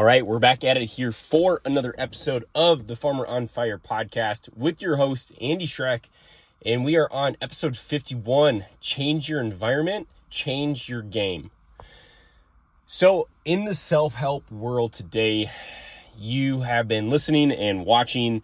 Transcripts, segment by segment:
right, we're back at it here for another episode of the Farmer on Fire podcast with your host, Andy Schreck. And we are on episode 51 Change Your Environment, Change Your Game. So, in the self help world today, you have been listening and watching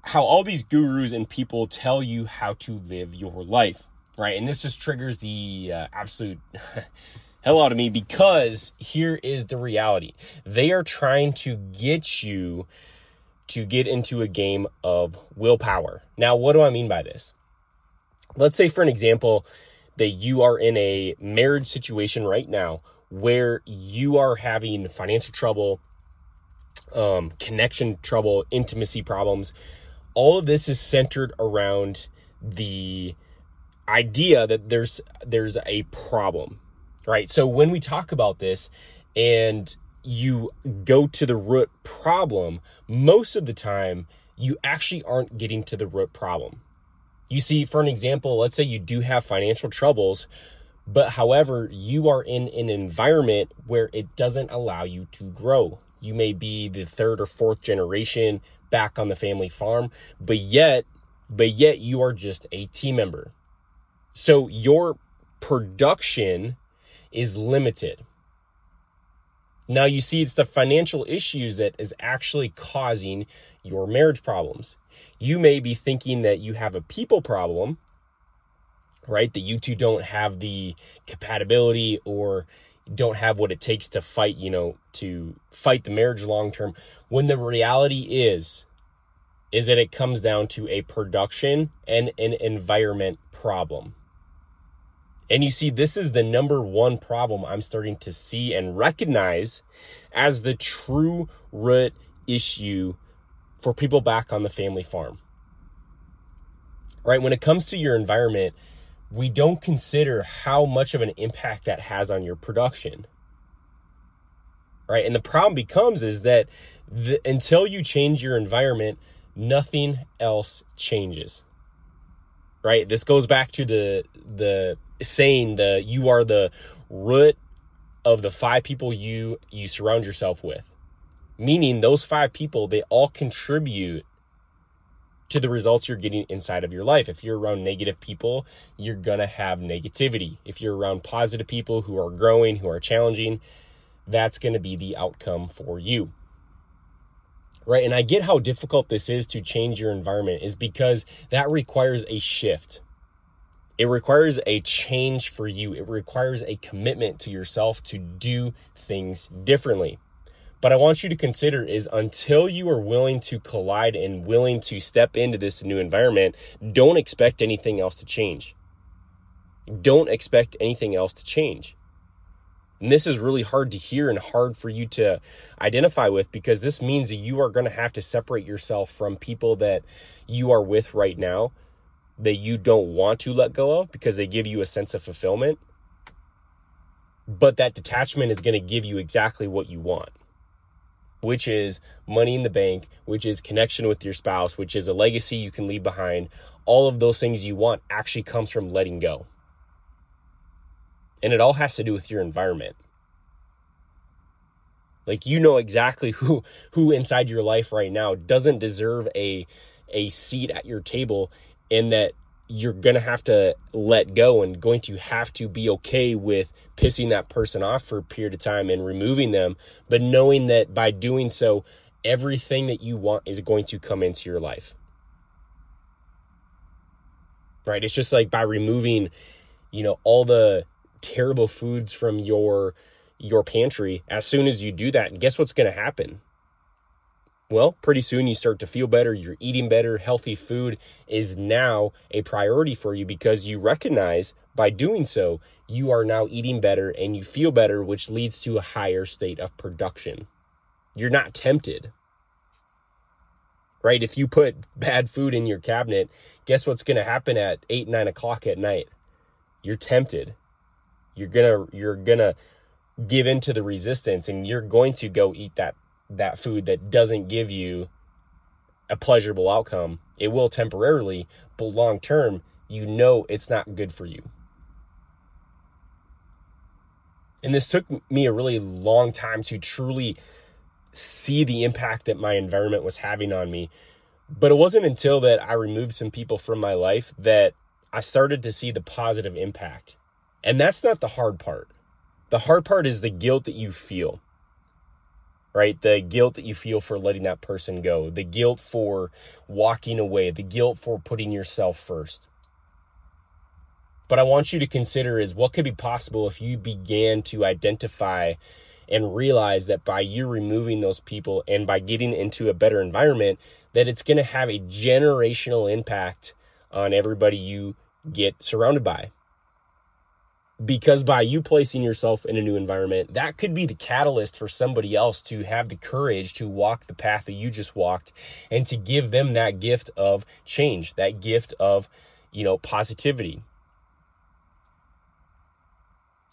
how all these gurus and people tell you how to live your life, right? And this just triggers the uh, absolute hell out of me because here is the reality. They are trying to get you to get into a game of willpower. Now, what do I mean by this? Let's say, for an example, that you are in a marriage situation right now where you are having financial trouble, um, connection trouble, intimacy problems. All of this is centered around the idea that there's there's a problem right? So when we talk about this and you go to the root problem, most of the time you actually aren't getting to the root problem. You see, for an example, let's say you do have financial troubles, but however, you are in an environment where it doesn't allow you to grow. You may be the third or fourth generation back on the family farm, but yet, but yet you are just a team member. So your production is limited. Now you see it's the financial issues that is actually causing your marriage problems. You may be thinking that you have a people problem, right? That you two don't have the compatibility or don't have what it takes to fight, you know, to fight the marriage long term. When the reality is, is that it comes down to a production and an environment problem. And you see, this is the number one problem I'm starting to see and recognize as the true root issue for people back on the family farm. Right? When it comes to your environment, we don't consider how much of an impact that has on your production. Right? And the problem becomes is that the, until you change your environment, nothing else changes. Right? This goes back to the the saying the you are the root of the five people you you surround yourself with. Meaning those five people they all contribute to the results you're getting inside of your life. If you're around negative people you're going to have negativity. If you're around positive people who are growing who are challenging that's going to be the outcome for you. Right? And i get how difficult this is to change your environment is because that requires a shift it requires a change for you. It requires a commitment to yourself to do things differently. But I want you to consider is until you are willing to collide and willing to step into this new environment, don't expect anything else to change. Don't expect anything else to change. And this is really hard to hear and hard for you to identify with because this means that you are going to have to separate yourself from people that you are with right now that you don't want to let go of because they give you a sense of fulfillment. But that detachment is going to give you exactly what you want, which is money in the bank, which is connection with your spouse, which is a legacy you can leave behind. All of those things you want actually comes from letting go. And it all has to do with your environment. Like you know exactly who who inside your life right now doesn't deserve a a seat at your table and that you're going to have to let go and going to have to be okay with pissing that person off for a period of time and removing them, but knowing that by doing so, everything that you want is going to come into your life. Right? It's just like by removing, you know, all the terrible foods from your your pantry, as soon as you do that, guess what's going to happen? Well, pretty soon you start to feel better, you're eating better, healthy food is now a priority for you because you recognize by doing so, you are now eating better and you feel better, which leads to a higher state of production. You're not tempted. Right? If you put bad food in your cabinet, guess what's going to happen at eight, nine o'clock at night? You're tempted. You're gonna, you're gonna give into the resistance and you're going to go eat that that food that doesn't give you a pleasurable outcome. It will temporarily, but long term, you know it's not good for you. And this took me a really long time to truly see the impact that my environment was having on me. But it wasn't until that I removed some people from my life that I started to see the positive impact. And that's not the hard part. The hard part is the guilt that you feel, right? The guilt that you feel for letting that person go, the guilt for walking away, the guilt for putting yourself first. But I want you to consider is what could be possible if you began to identify and realize that by you removing those people and by getting into a better environment, that it's going to have a generational impact on everybody you get surrounded by. Because by you placing yourself in a new environment, that could be the catalyst for somebody else to have the courage to walk the path that you just walked and to give them that gift of change, that gift of, you know, positivity.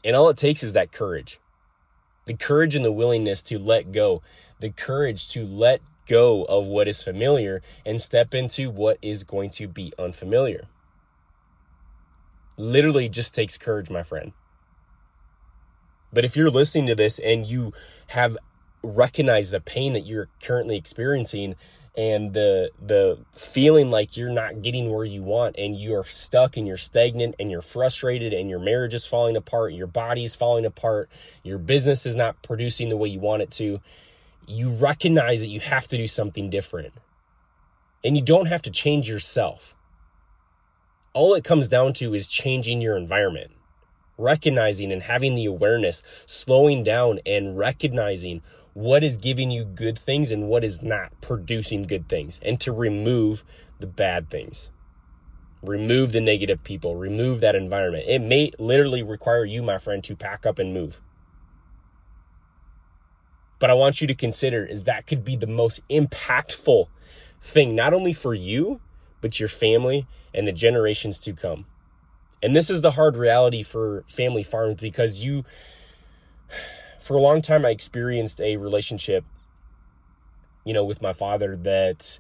And all it takes is that courage the courage and the willingness to let go, the courage to let go of what is familiar and step into what is going to be unfamiliar. Literally just takes courage, my friend. But if you're listening to this and you have recognized the pain that you're currently experiencing and the the feeling like you're not getting where you want and you're stuck and you're stagnant and you're frustrated and your marriage is falling apart, your body's falling apart, your business is not producing the way you want it to, you recognize that you have to do something different. And you don't have to change yourself. All it comes down to is changing your environment. Recognizing and having the awareness, slowing down and recognizing what is giving you good things and what is not producing good things, and to remove the bad things. Remove the negative people, remove that environment. It may literally require you, my friend, to pack up and move. But I want you to consider is that could be the most impactful thing, not only for you, but your family and the generations to come. And this is the hard reality for family farms because you for a long time, I experienced a relationship, you know, with my father that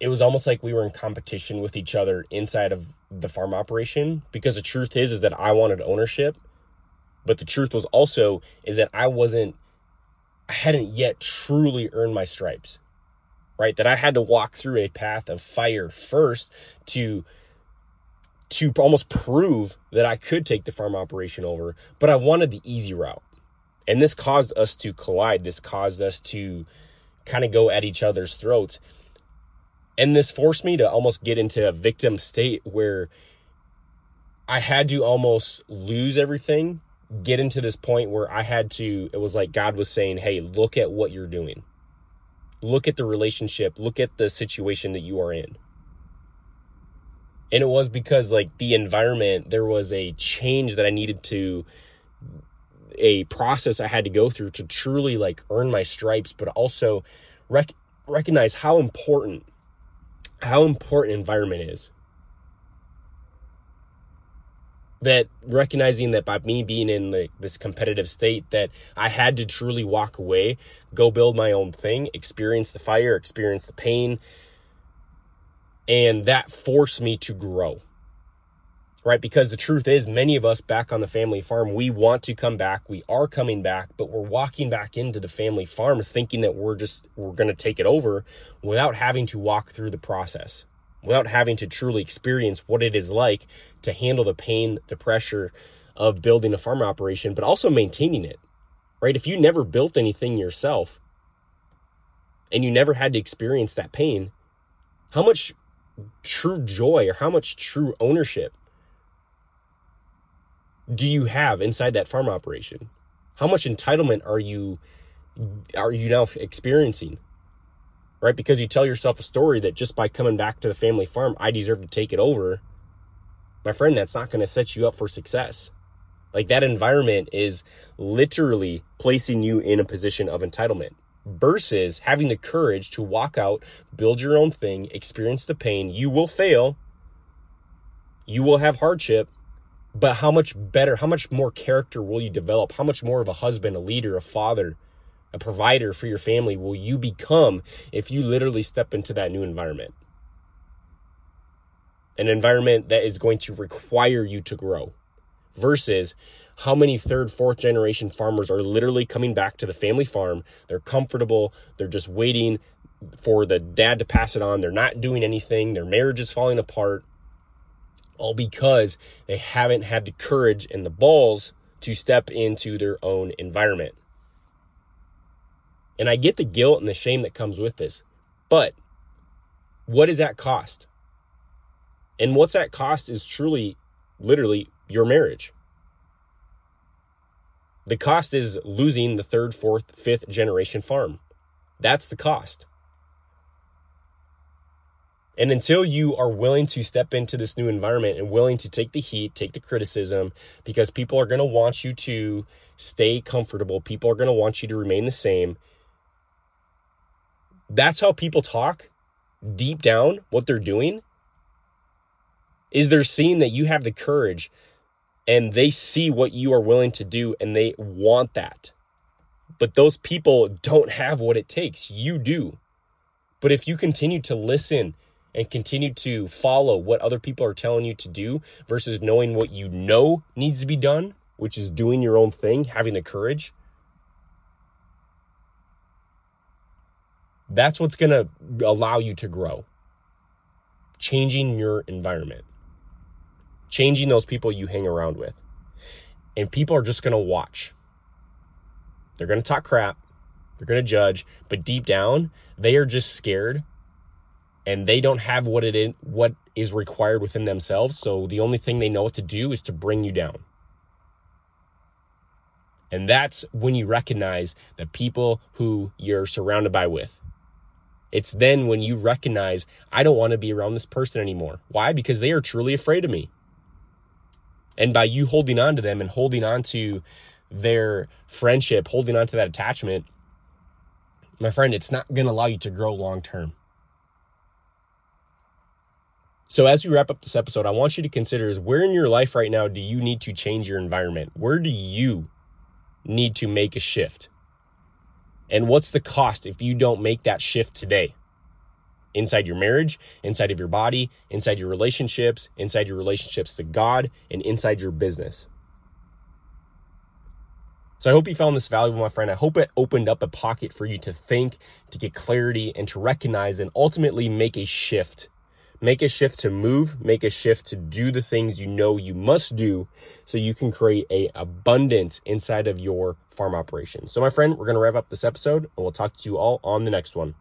it was almost like we were in competition with each other inside of the farm operation because the truth is is that I wanted ownership but the truth was also is that I wasn't I hadn't yet truly earned my stripes right that I had to walk through a path of fire first to to almost prove that I could take the farm operation over but I wanted the easy route and this caused us to collide. This caused us to kind of go at each other's throats. And this forced me to almost get into a victim state where I had to almost lose everything, get into this point where I had to, it was like God was saying, Hey, look at what you're doing. Look at the relationship. Look at the situation that you are in. And it was because, like, the environment, there was a change that I needed to a process I had to go through to truly like earn my stripes, but also rec- recognize how important how important environment is. That recognizing that by me being in like this competitive state, that I had to truly walk away, go build my own thing, experience the fire, experience the pain, and that forced me to grow right? Because the truth is, many of us back on the family farm, we want to come back. We are coming back, but we're walking back into the family farm thinking that we're just, we're going to take it over without having to walk through the process, without having to truly experience what it is like to handle the pain, the pressure of building a farm operation, but also maintaining it, right? If you never built anything yourself and you never had to experience that pain, how much true joy or how much true ownership do you have inside that farm operation? How much entitlement are you are you now experiencing? Right? Because you tell yourself a story that just by coming back to the family farm, I deserve to take it over. My friend, that's not going to set you up for success. Like that environment is literally placing you in a position of entitlement versus having the courage to walk out, build your own thing, experience the pain. You will fail. You will have hardship, but how much better, how much more character will you develop? How much more of a husband, a leader, a father, a provider for your family will you become if you literally step into that new environment? An environment that is going to require you to grow, versus how many third, fourth generation farmers are literally coming back to the family farm. They're comfortable, they're just waiting for the dad to pass it on. They're not doing anything, their marriage is falling apart, all because they haven't had the courage and the balls to step into their own environment. And I get the guilt and the shame that comes with this, but what is that cost? And what's that cost is truly, literally, your marriage. The cost is losing the third, fourth, fifth generation farm. That's the cost. And until you are willing to step into this new environment and willing to take the heat, take the criticism, because people are going to want you to stay comfortable, people are going to want you to remain the same. That's how people talk. Deep down, what they're doing is they're seeing that you have the courage and they see what you are willing to do and they want that. But those people don't have what it takes. You do. But if you continue to listen and continue to follow what other people are telling you to do versus knowing what you know needs to be done, which is doing your own thing, having the courage, that's what's going to allow you to grow. Changing your environment, changing those people you hang around with. And people are just going to watch. They're going to talk crap, they're going to judge, but deep down, they are just scared and they don't have what it is, what is required within themselves. So the only thing they know what to do is to bring you down. And that's when you recognize the people who you're surrounded by with. It's then when you recognize, I don't want to be around this person anymore. Why? Because they are truly afraid of me. And by you holding on to them and holding on to their friendship, holding on to that attachment, my friend, it's not going to allow you to grow long term. So as we wrap up this episode, I want you to consider is where in your life right now do you need to change your environment? Where do you need to make a shift? And what's the cost if you don't make that shift today? Inside your marriage, inside of your body, inside your relationships, inside your relationships to God, and inside your business. So I hope you found this valuable, my friend. I hope it opened up a pocket for you to think, to get clarity, and to recognize and ultimately make a shift Make a shift to move, make a shift to do the things you know you must do so you can create a abundance inside of your farm operation. So my friend, we're going to wrap up this episode and we'll talk to you all on the next one.